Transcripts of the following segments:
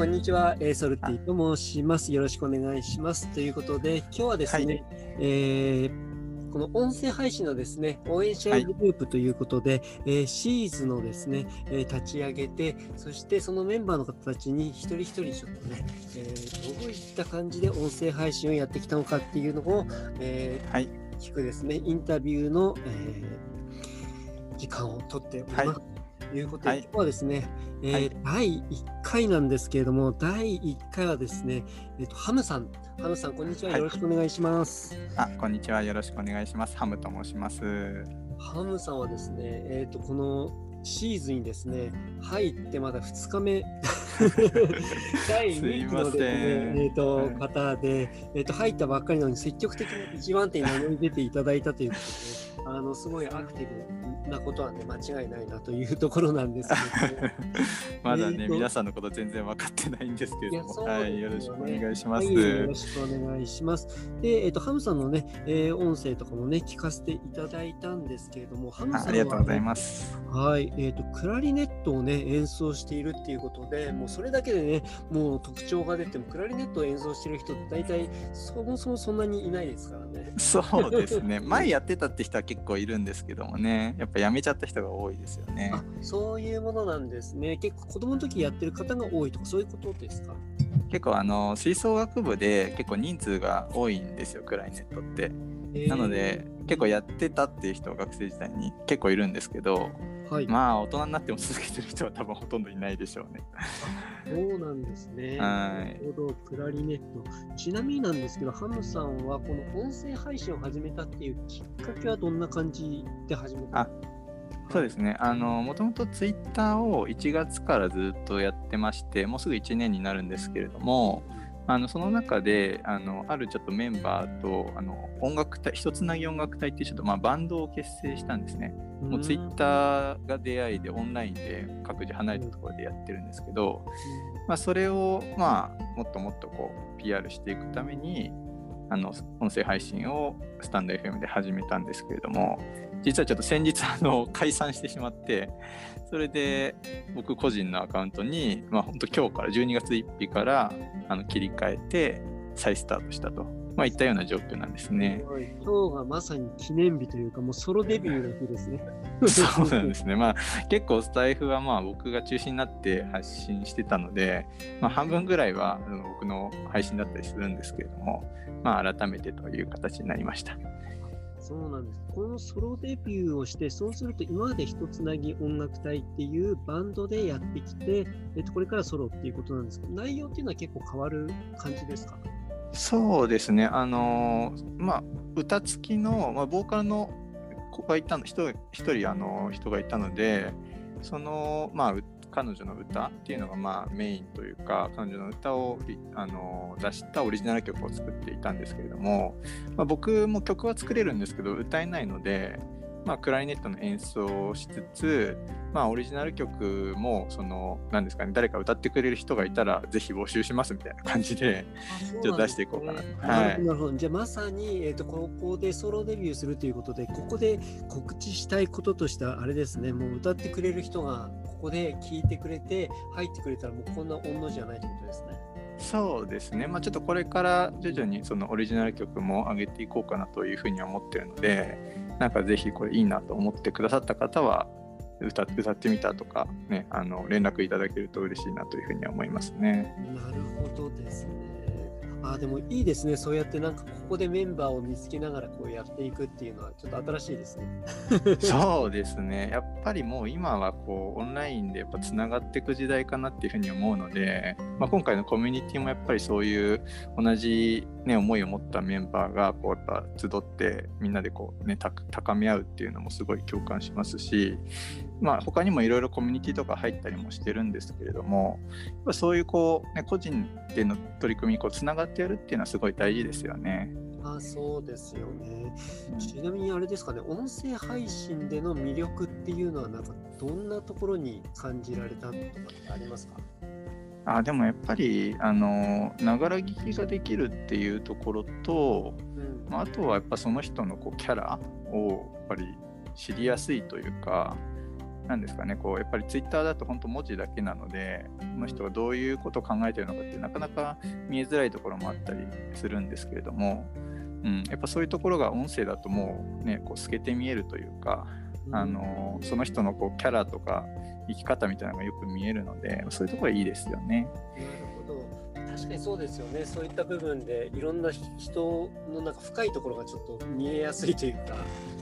こんにちは、えー、ソルティと申します。よろしくお願いします。ということで、今日はですね、はい、えー、この音声配信のですね、応援者グループということで、はい、えー、シーズのですね、えー、立ち上げて、そしてそのメンバーの方たちに一人一人ちょっとね、えー、どういった感じで音声配信をやってきたのかっていうのを、えー、はい、聞くですね、インタビューの、えー、時間をとっております。はいということで、はい、今日はですね、えーはい、第1回なんですけれども、第1回はですね、えーと、ハムさん、ハムさん、こんにちは、よろしくお願いします。あ、こんにちは、よろしくお願いします。ハムと申します。ハムさんはですね、えっ、ー、と、このシーズンにですね、入ってまだ2日目。第2期のですね、えーと、方で、えーと、入ったばっかりなのに積極的に一番手に名乗り出ていただいたということで、あのすごいアクティブなことはね間違いないなというところなんですけど、ね、まだね、皆さんのこと全然分かってないんですけれども、ね、はい、よろしくお願いします、はい、よろしくお願いします。で、えっ、ー、とハムさんのね、えー、音声とかもね聞かせていただいたんですけれども、ハムさんは、ありがとうございます。はい、えっ、ー、とクラリネットをね演奏しているっていうことで、もうそれだけでね、もう特徴が出てもクラリネットを演奏している人って大体そもそもそんなにいないですからね。そうですね。前やってたって人は結構いるんですけどもね、やっぱやめちゃった人が多いですよね。そういうものなんですね。結構子供の時やってる方が多いとかそういうことですか？結構あの吹奏楽部で結構人数が多いんですよクライネットって。なので結構やってたっていう人学生時代に結構いるんですけど、はい、まあ大人になっても続けてる人は多分ほとんどいないでしょうね。そうなんですね。はい。なるほど、クラリネット。ちなみになんですけど、ハムさんはこの音声配信を始めたっていうきっかけはどんな感じで始めたそうですね。あの、もともとツイッターを1月からずっとやってまして、もうすぐ1年になるんですけれども、あのその中であのあるちょっとメンバーとあの音楽隊一つなぎ音楽隊っていうちょっとまあバンドを結成したんですね。もうツイッターが出会いでオンラインで各自離れたところでやってるんですけど、まあ、それをまあもっともっとこう PR していくためにあの音声配信をスタンド FM で始めたんですけれども実はちょっと先日あの 解散してしまってそれで僕個人のアカウントに、まあ、本当今日から12月1日からあの切り替えて再スタートしたと、まあ、いったような状況なんですね。今日がまさに記念日というかもうソロデビューの日ですね。そうなんですね。まあ結構スタイフはまあ僕が中心になって発信してたので、まあ、半分ぐらいは僕の配信だったりするんですけれども、まあ、改めてという形になりました。そうなんです。このソロデビューをして、そうすると今までひとつなぎ音楽隊っていうバンドでやってきて、えっと、これからソロっていうことなんですけど、内容っていうのは結構変わる感じですか？そうですね。あのまあ、歌付きの、まあ、ボーカルの子がいたの、一人、あの、人がいたので、その、まあ、彼女の歌っていうのがまあメインというか彼女の歌をあの出したオリジナル曲を作っていたんですけれども、まあ、僕も曲は作れるんですけど歌えないので、まあ、クラリネットの演奏をしつつ、まあ、オリジナル曲もその何ですかね誰か歌ってくれる人がいたらぜひ募集しますみたいな感じでちょっと出していこうかな。はい、なるほど。じゃあまさに、えーと、とここでソロデビューするということでここで告知したいこととしてはあれですね。もう歌ってくれる人がここで聞いてくれて入ってくれたらもうこんな御の字じゃないってことですね。そうですね、まあ、ちょっとこれから徐々にそのオリジナル曲も上げていこうかなというふうに思ってるのでなんかぜひこれいいなと思ってくださった方は歌歌ってみたとか、ね、あの連絡いただけると嬉しいなというふうに思いますね。なるほどですね。あでもいいですね、そうやってなんかここでメンバーを見つけながらこうやっていくっていうのはちょっと新しいですね。そうですね、やっぱりもう今はこうオンラインでやっぱつながっていく時代かなっていうふうに思うので、まあ、今回のコミュニティもやっぱりそういう同じ、ね、思いを持ったメンバーがこうやっぱ集ってみんなでこう、ね、高め合うっていうのもすごい共感しますし、まあ、他にもいろいろコミュニティとか入ったりもしてるんですけれどもやっぱそういうこう、ね、個人での取り組みこうつながってやるっていうのはすごい大事ですよね。あそうですよね。ちなみにあれですかね、音声配信での魅力っていうのは、なんかどんなところに感じられたとかってありますか？あでもやっぱりあのながら聞きができるっていうところと、うん、あとはやっぱその人のこうキャラをやっぱり知りやすいというかなんですかねこうやっぱりツイッターだと本当文字だけなのでこの人がどういうことを考えてるのかってなかなか見えづらいところもあったりするんですけれども、うん、やっぱそういうところが音声だともうねこう透けて見えるというか、あのその人のこうキャラとか生き方みたいなのがよく見えるのでそういうところはいいですよね。確かにそうですよねそういった部分でいろんな人のなんか深いところがちょっと見えやすいというか、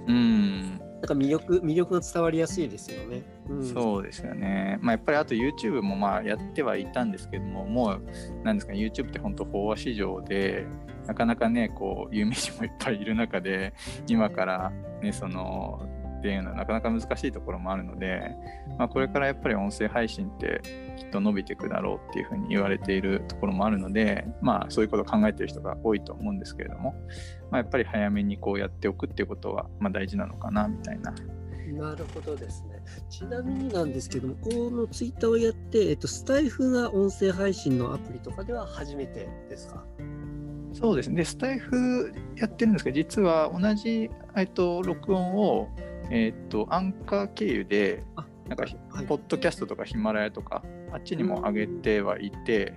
うん、なんか魅力魅力が伝わりやすいですよね。うん、そうですよね。まあ、やっぱりあと YouTube もまあやってはいたんですけども、もうなんですか、YouTube って本当飽和市場で、なかなかね、こう有名人もいっぱいいる中で、今からね、そのっていうのはなかなか難しいところもあるので、まあ、これからやっぱり音声配信ってきっと伸びていくだろうっていうふうに言われているところもあるので、まあ、そういうことを考えている人が多いと思うんですけれども、まあ、やっぱり早めにこうやっておくっていうことはまあ大事なのかなみたいな。なるほどですね。ちなみになんですけども、このツイッターをやって、えっと、スタイフが音声配信のアプリとかでは初めてですか？そうですね。スタイフやってるんですけど、実は同じ、えっと、録音をえっ、と、アンカー経由で、なんか、はい、ポッドキャストとかヒマラヤとか、あっちにも上げてはいて、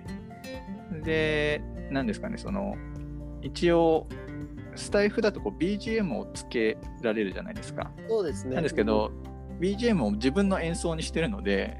で、なんですかね、その、一応、スタイフだとこう BGM をつけられるじゃないですか。そうですね。なんですけど、BGM を自分の演奏にしてるので、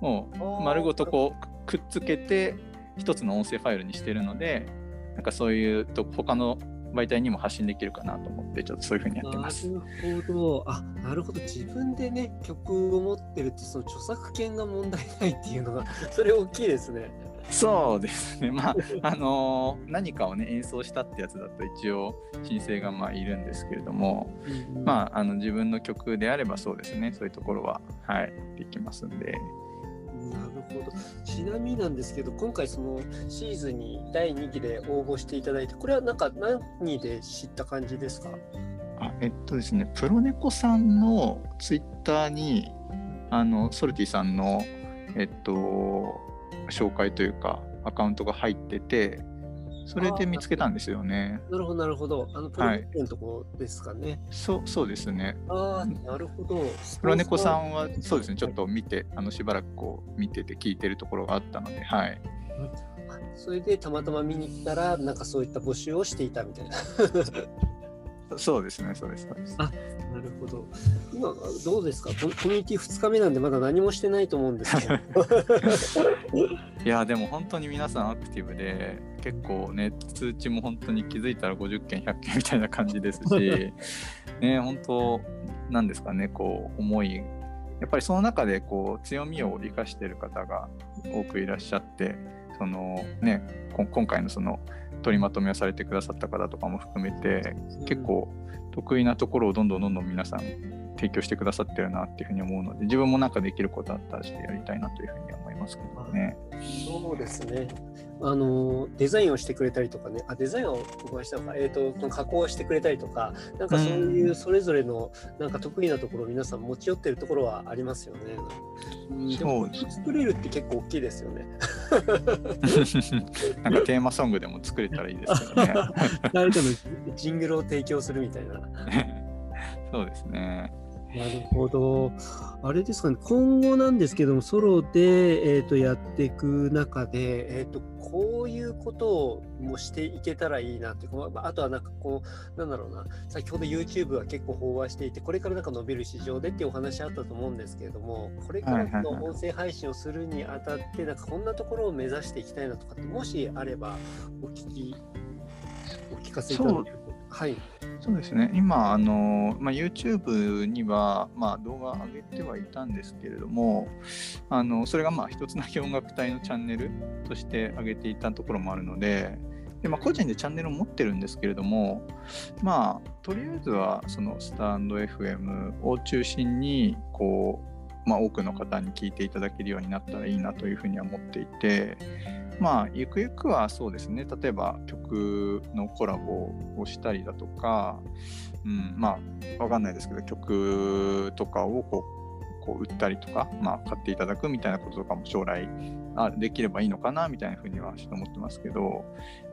もう丸ごとこうくっつけて一つの音声ファイルにしてるので、なんかそういうと他の媒体にも発信できるかなと思ってちょっとそういうふうにやってます。なるほどあなるほど自分でね曲を持ってるってその著作権が問題ないっていうのが それ大きいですね。そうですね、まああのー、何かをね演奏したってやつだと一応申請がまあいるんですけれども、うん、まああの自分の曲であればそうですねそういうところははいできますんで。なるほど。ちなみになんですけど、今回そのシーズンに第2期で応募していただいて、これはなんか何で知った感じですか？あえっとですね、プロネコさんのツイッターに、あのソルティさんの、えっと、紹介というか、アカウントが入ってて、それで見つけたんですよね。なるほど、なるほど。あの、プロネコのとこですかね。はい、そう、そうですね。ああ、なるほど。プロネコさんは、そうですね、ちょっと見て、あの、しばらくこう、見てて聞いてるところがあったので、はい。それでたまたま見に行ったら、なんかそういった募集をしていたみたいな。そうですね、そうです。あ、なるほど。今、どうですか？コミュニティ2日目なんで、まだ何もしてないと思うんですけど。いや、でも本当に皆さんアクティブで、結構ね、通知も本当に気づいたら50件、100件みたいな感じですし、ね、本当、なんですかね、こう、思い、やっぱりその中でこう強みを生かしている方が多くいらっしゃって、そのね、今回のその取りまとめをされてくださった方とかも含めて、結構得意なところをどんどんどんどん皆さん提供してくださってるなっていうふうに思うので自分もなんかできることあったらしてやりたいなというふうに思いますけどね。そうですねあのデザインをしてくれたりとかねあデザインをお伺いしたのか、えーと、加工してくれたりとかなんかそういうそれぞれのなんか得意なところ皆さん持ち寄ってるところはありますよね。うん、でも作れるって結構大きいですよね。なんかテーマソングでも作れたらいいですけどね。誰かのジングルを提供するみたいな。そうですね。なるほど。あれですかね、今後なんですけども、ソロで、えーと、やっていく中で、えーと、こういうことをもしていけたらいいなっていうか、あとはなんかこう、なんだろうな、先ほど YouTube は結構飽和していて、これからなんか伸びる市場でっていうお話あったと思うんですけれども、これからの音声配信をするにあたって、なんかこんなところを目指していきたいなとかって、もしあればお聞き、お聞かせいただけると。はい。そうですね。今あの、まあ、YouTube には、まあ、動画上げてはいたんですけれどもあのそれがまあ一つだけ音楽隊のチャンネルとして上げていたところもあるのでで、まあ、個人でチャンネルを持ってるんですけれどもまあとりあえずはそのスタンド FM を中心にこう、まあ、多くの方に聞いていただけるようになったらいいなというふうには思っていてまあ、ゆくゆくはそうですね、例えば曲のコラボをしたりだとか、うん、まあ、わかんないですけど、曲とかをこう、こう売ったりとか、まあ、買っていただくみたいなこととかも将来あできればいいのかなみたいなふうにはちょっと思ってますけど、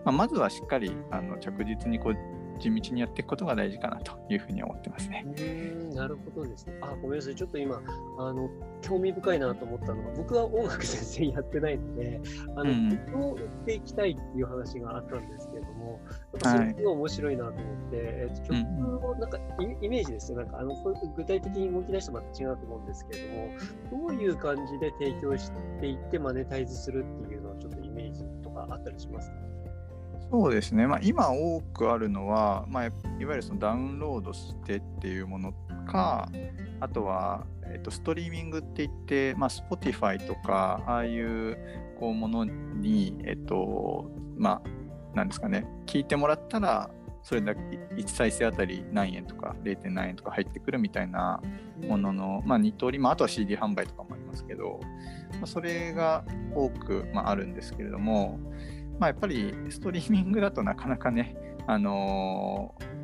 まあ、まずはしっかりあの着実にこう地道にやっていくことが大事かなというふうに思ってますね。うんなるほどですね。あ、ごめんなさい。ちょっと今、あの、興味深いなと思ったのは、僕は音楽全然やってないので、あの、うん曲を売っていきたいっていう話があったんですけれども、なんかそれすごい面白いなと思って、えっと曲をなんかイイメージですよ。なんか、あの、こう具体的に動き出してまた違うと思うんですけれども、どういう感じで提供していってマネタイズするっていうのをちょっとイメージとかあったりしますか？そうですね、まあ、今多くあるのは、まあ、いわゆるそのダウンロードしてっていうものかあとは、えっとストリーミングって言って、まあ、Spotify とかああいうこうものに、えっとまあ、なんですかね聞いてもらったらそれだけ1再生あたり何円とか 0. 何円とか入ってくるみたいなものの、まあ、2通り、まあ、あとは CD 販売とかもありますけど、まあ、それが多く、まあ、あるんですけれども、まあ、やっぱりストリーミングだとなかなかね、あのー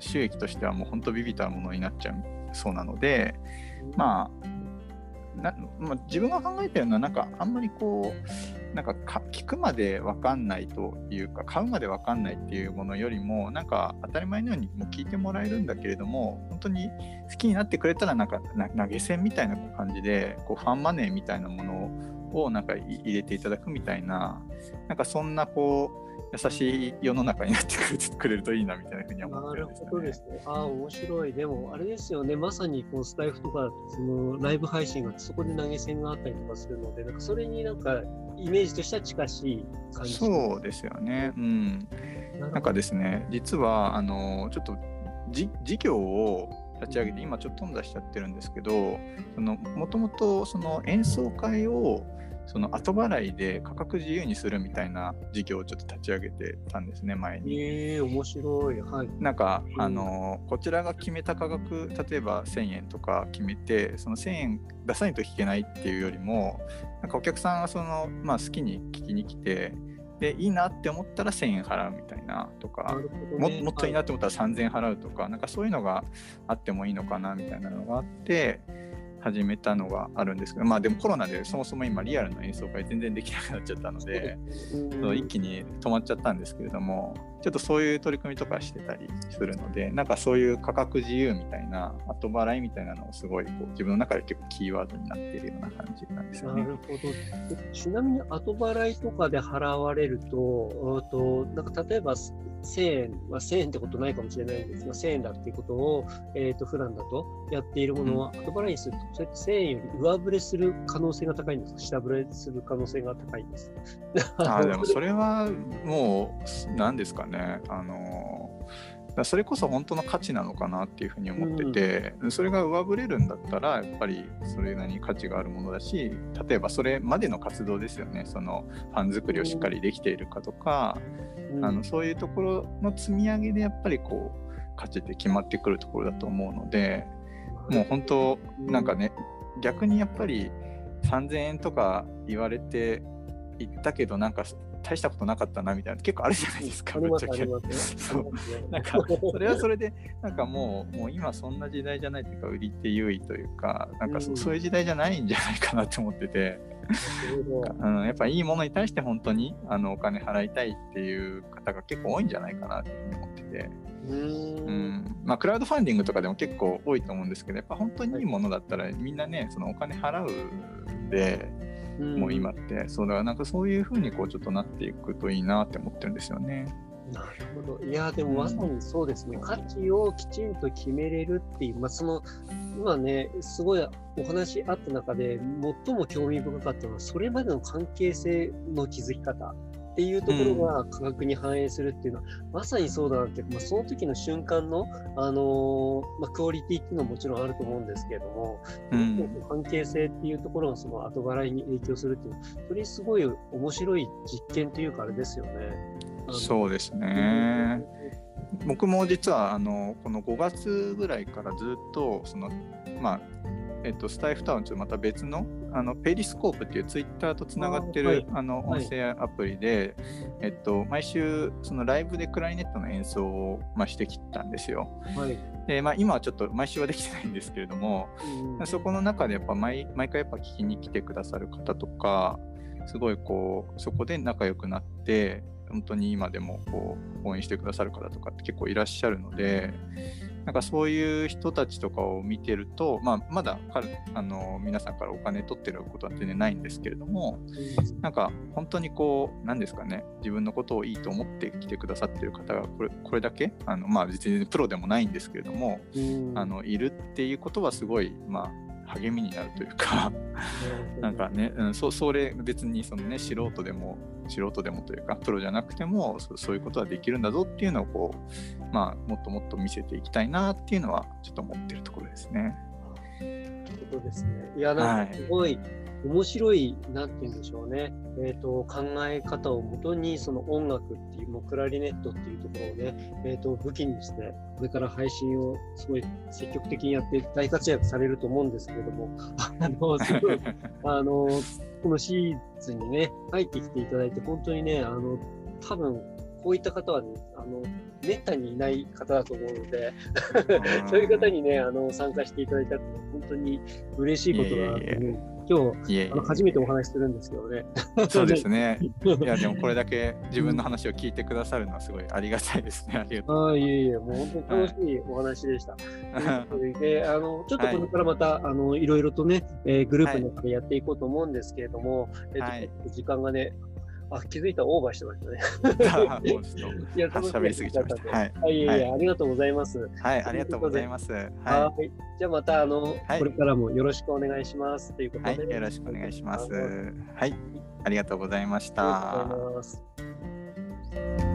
収益としてはもう本当ビビたるものになっちゃうそうなので、まあ、なまあ、自分が考えてるのはなんかあんまりこうなんか聞くまで分かんないというか買うまで分かんないっていうものよりもなんか当たり前のようにもう聞いてもらえるんだけれども本当に好きになってくれたらなんか投げ銭みたいな感じでこうファンマネーみたいなものをなんかい入れていただくみたいななんかそんなこう優しい世の中になってくれるといいなみたいなふうには思なるってるんですよね。ほどですね。ああ、面白い。でも、あれですよね、まさにこうスタイフとか、そのライブ配信がそこで投げ銭があったりとかするので、なんかそれになんかイメージとしては近しい感じ。そうですよね。うん。ななんかですね、実は、あの、ちょっとじ事業を立ち上げて、今ちょっと飛んだしちゃってるんですけど、そのもともとその演奏会をその後払いで価格自由にするみたいな事業をちょっと立ち上げてたんですね、前に。ええ面白い。はい。なんか、うんあのこちらが決めた価格例えば1000円とか決めてその1000円出さないと弾けないっていうよりもなんかお客さんがその、まあ、好きに聞きに来てでいいなって思ったら1000円払うみたいなとなか、ね。ももっといいなって思ったら3000円払うとか、なんかそういうのがあってもいいのかなみたいなのがあって始めたのがあるんですけどまあでもコロナでそもそも今リアルの演奏会全然できなくなっちゃったので。うん一気に止まっちゃったんですけれどもちょっとそういう取り組みとかしてたりするのでなんかそういう価格自由みたいな後払いみたいなのをすごいこう自分の中で結構キーワードになっているような感じなんですよね。なるほど。ちなみに後払いとかで払われると、うんとなんか例えば1000円は1000円ってことないかもしれないんですが、1000円だっていうことを、えー、と普段だとやっているものは後払いにすると、それって1000円より上振れする可能性が高いんですか？下振れする可能性が高いんです。あでもそれはもう何ですかねあのそれこそ本当の価値なのかなっていうふうに思ってて、それが上振れるんだったらやっぱりそれなりに価値があるものだし例えばそれまでの活動ですよね。そのファン作りをしっかりできているかとか、うん。あのそういうところの積み上げでやっぱりこう価値って決まってくるところだと思うのでもう本当なんかね逆にやっぱり3000円とか言われて行ったけどなんか大したことなかったなみたいな。結構あるじゃないですかぶっちゃけ。そう。なんかそれはそれで なんかもうもう今そんな時代じゃないというか売りって優位というかなんかそ,、うん。うそういう時代じゃないんじゃないかなと思ってて。あのやっぱいいものに対して本当にあのお金払いたいっていう方が結構多いんじゃないかなって思ってて、うん。ん。まあ、クラウドファンディングとかでも結構多いと思うんですけどやっぱ本当にいいものだったらみんなねそのお金払うんで、もう今って。そうだからなんかそういうふうにこうちょっとなっていくといいなって思ってるんですよね。なるほど。いや、でもまさにそうですね、価値をきちんと決めれるっていう、まあ、その、今ね、すごいお話あった中で、最も興味深かったのは、それまでの関係性の築き方っていうところが価格に反映するっていうのは、まさにそうだなって、まあ、その時の瞬間の、あのーまあ、クオリティっていうのはもちろんあると思うんですけれども、うん関係性っていうところがその後払いに影響するっていう、それすごい面白い実験というか、あれですよね。そうですね。僕も実はあのこの5月ぐらいからずっとそのまあえっと、スタイフタウンとまた別のあのペリスコープっていうツイッターとつながってるあ、のはい音声アプリで、えっと、毎週そのライブでクラリネットの演奏を、まあ、してきたんですよ。はい。で、まあ、今はちょっと毎週はできてないんですけれども、うんそこの中でやっぱ毎毎回やっぱ聞きに来てくださる方とかすごいこうそこで仲良くなって本当に今でもこう応援してくださる方とかって結構いらっしゃるのでなんかそういう人たちとかを見てると、まあ、まだあの皆さんからお金取ってることは全然ないんですけれども、なんか本当にこう何ですかね自分のことをいいと思ってきてくださってる方がこれこれだけあの、まあ、別にプロでもないんですけれども、あのいるっていうことはすごい、まあ、励みになるというかなんかね、うん、そそれ別にそのね素人でも素人でもというかプロじゃなくてもそういうことはできるんだぞっていうのをこう、まあ、もっともっと見せていきたいなっていうのはちょっと思ってるところですね。そうですね。いやなんかすごい、はい面白い、なんて言うんでしょうね、えーと、考え方をもとに、その音楽っていう、もうクラリネットっていうところをね、えーと、武器にして、これから配信をすごい積極的にやって大活躍されると思うんですけれども、あの、すごい、あの、このシーズンにね、入ってきていただいて、本当にね、あの、多分こういった方はね、あの、めったにいない方だと思うので そういう方にね、あの、参加していただいたって本当に嬉しいことだなと思う今日あの初めてお話しするんですけどね。そうですね。いや、でもこれだけ自分の話を聞いてくださるのはすごいありがたいですね。ありがとうあいえいえ、もう本当に楽しいお話でした。はい、であのちょっとこれからまた、はい、あのいろいろとね、えー、グループの中でやっていこうと思うんですけれども、はい、えっと、時間がね、あ、気づいたオーバーしてましたね。いや、喋りすぎちゃいました。はい。はい、いやいや、ありがとうござざいます。はい、ありがとうございます。はい。じゃあまた、あの、これからもよろしくお願いします。ということで、はい、よろしくお願いします。はい、ありがとうございました。ありがとうございます。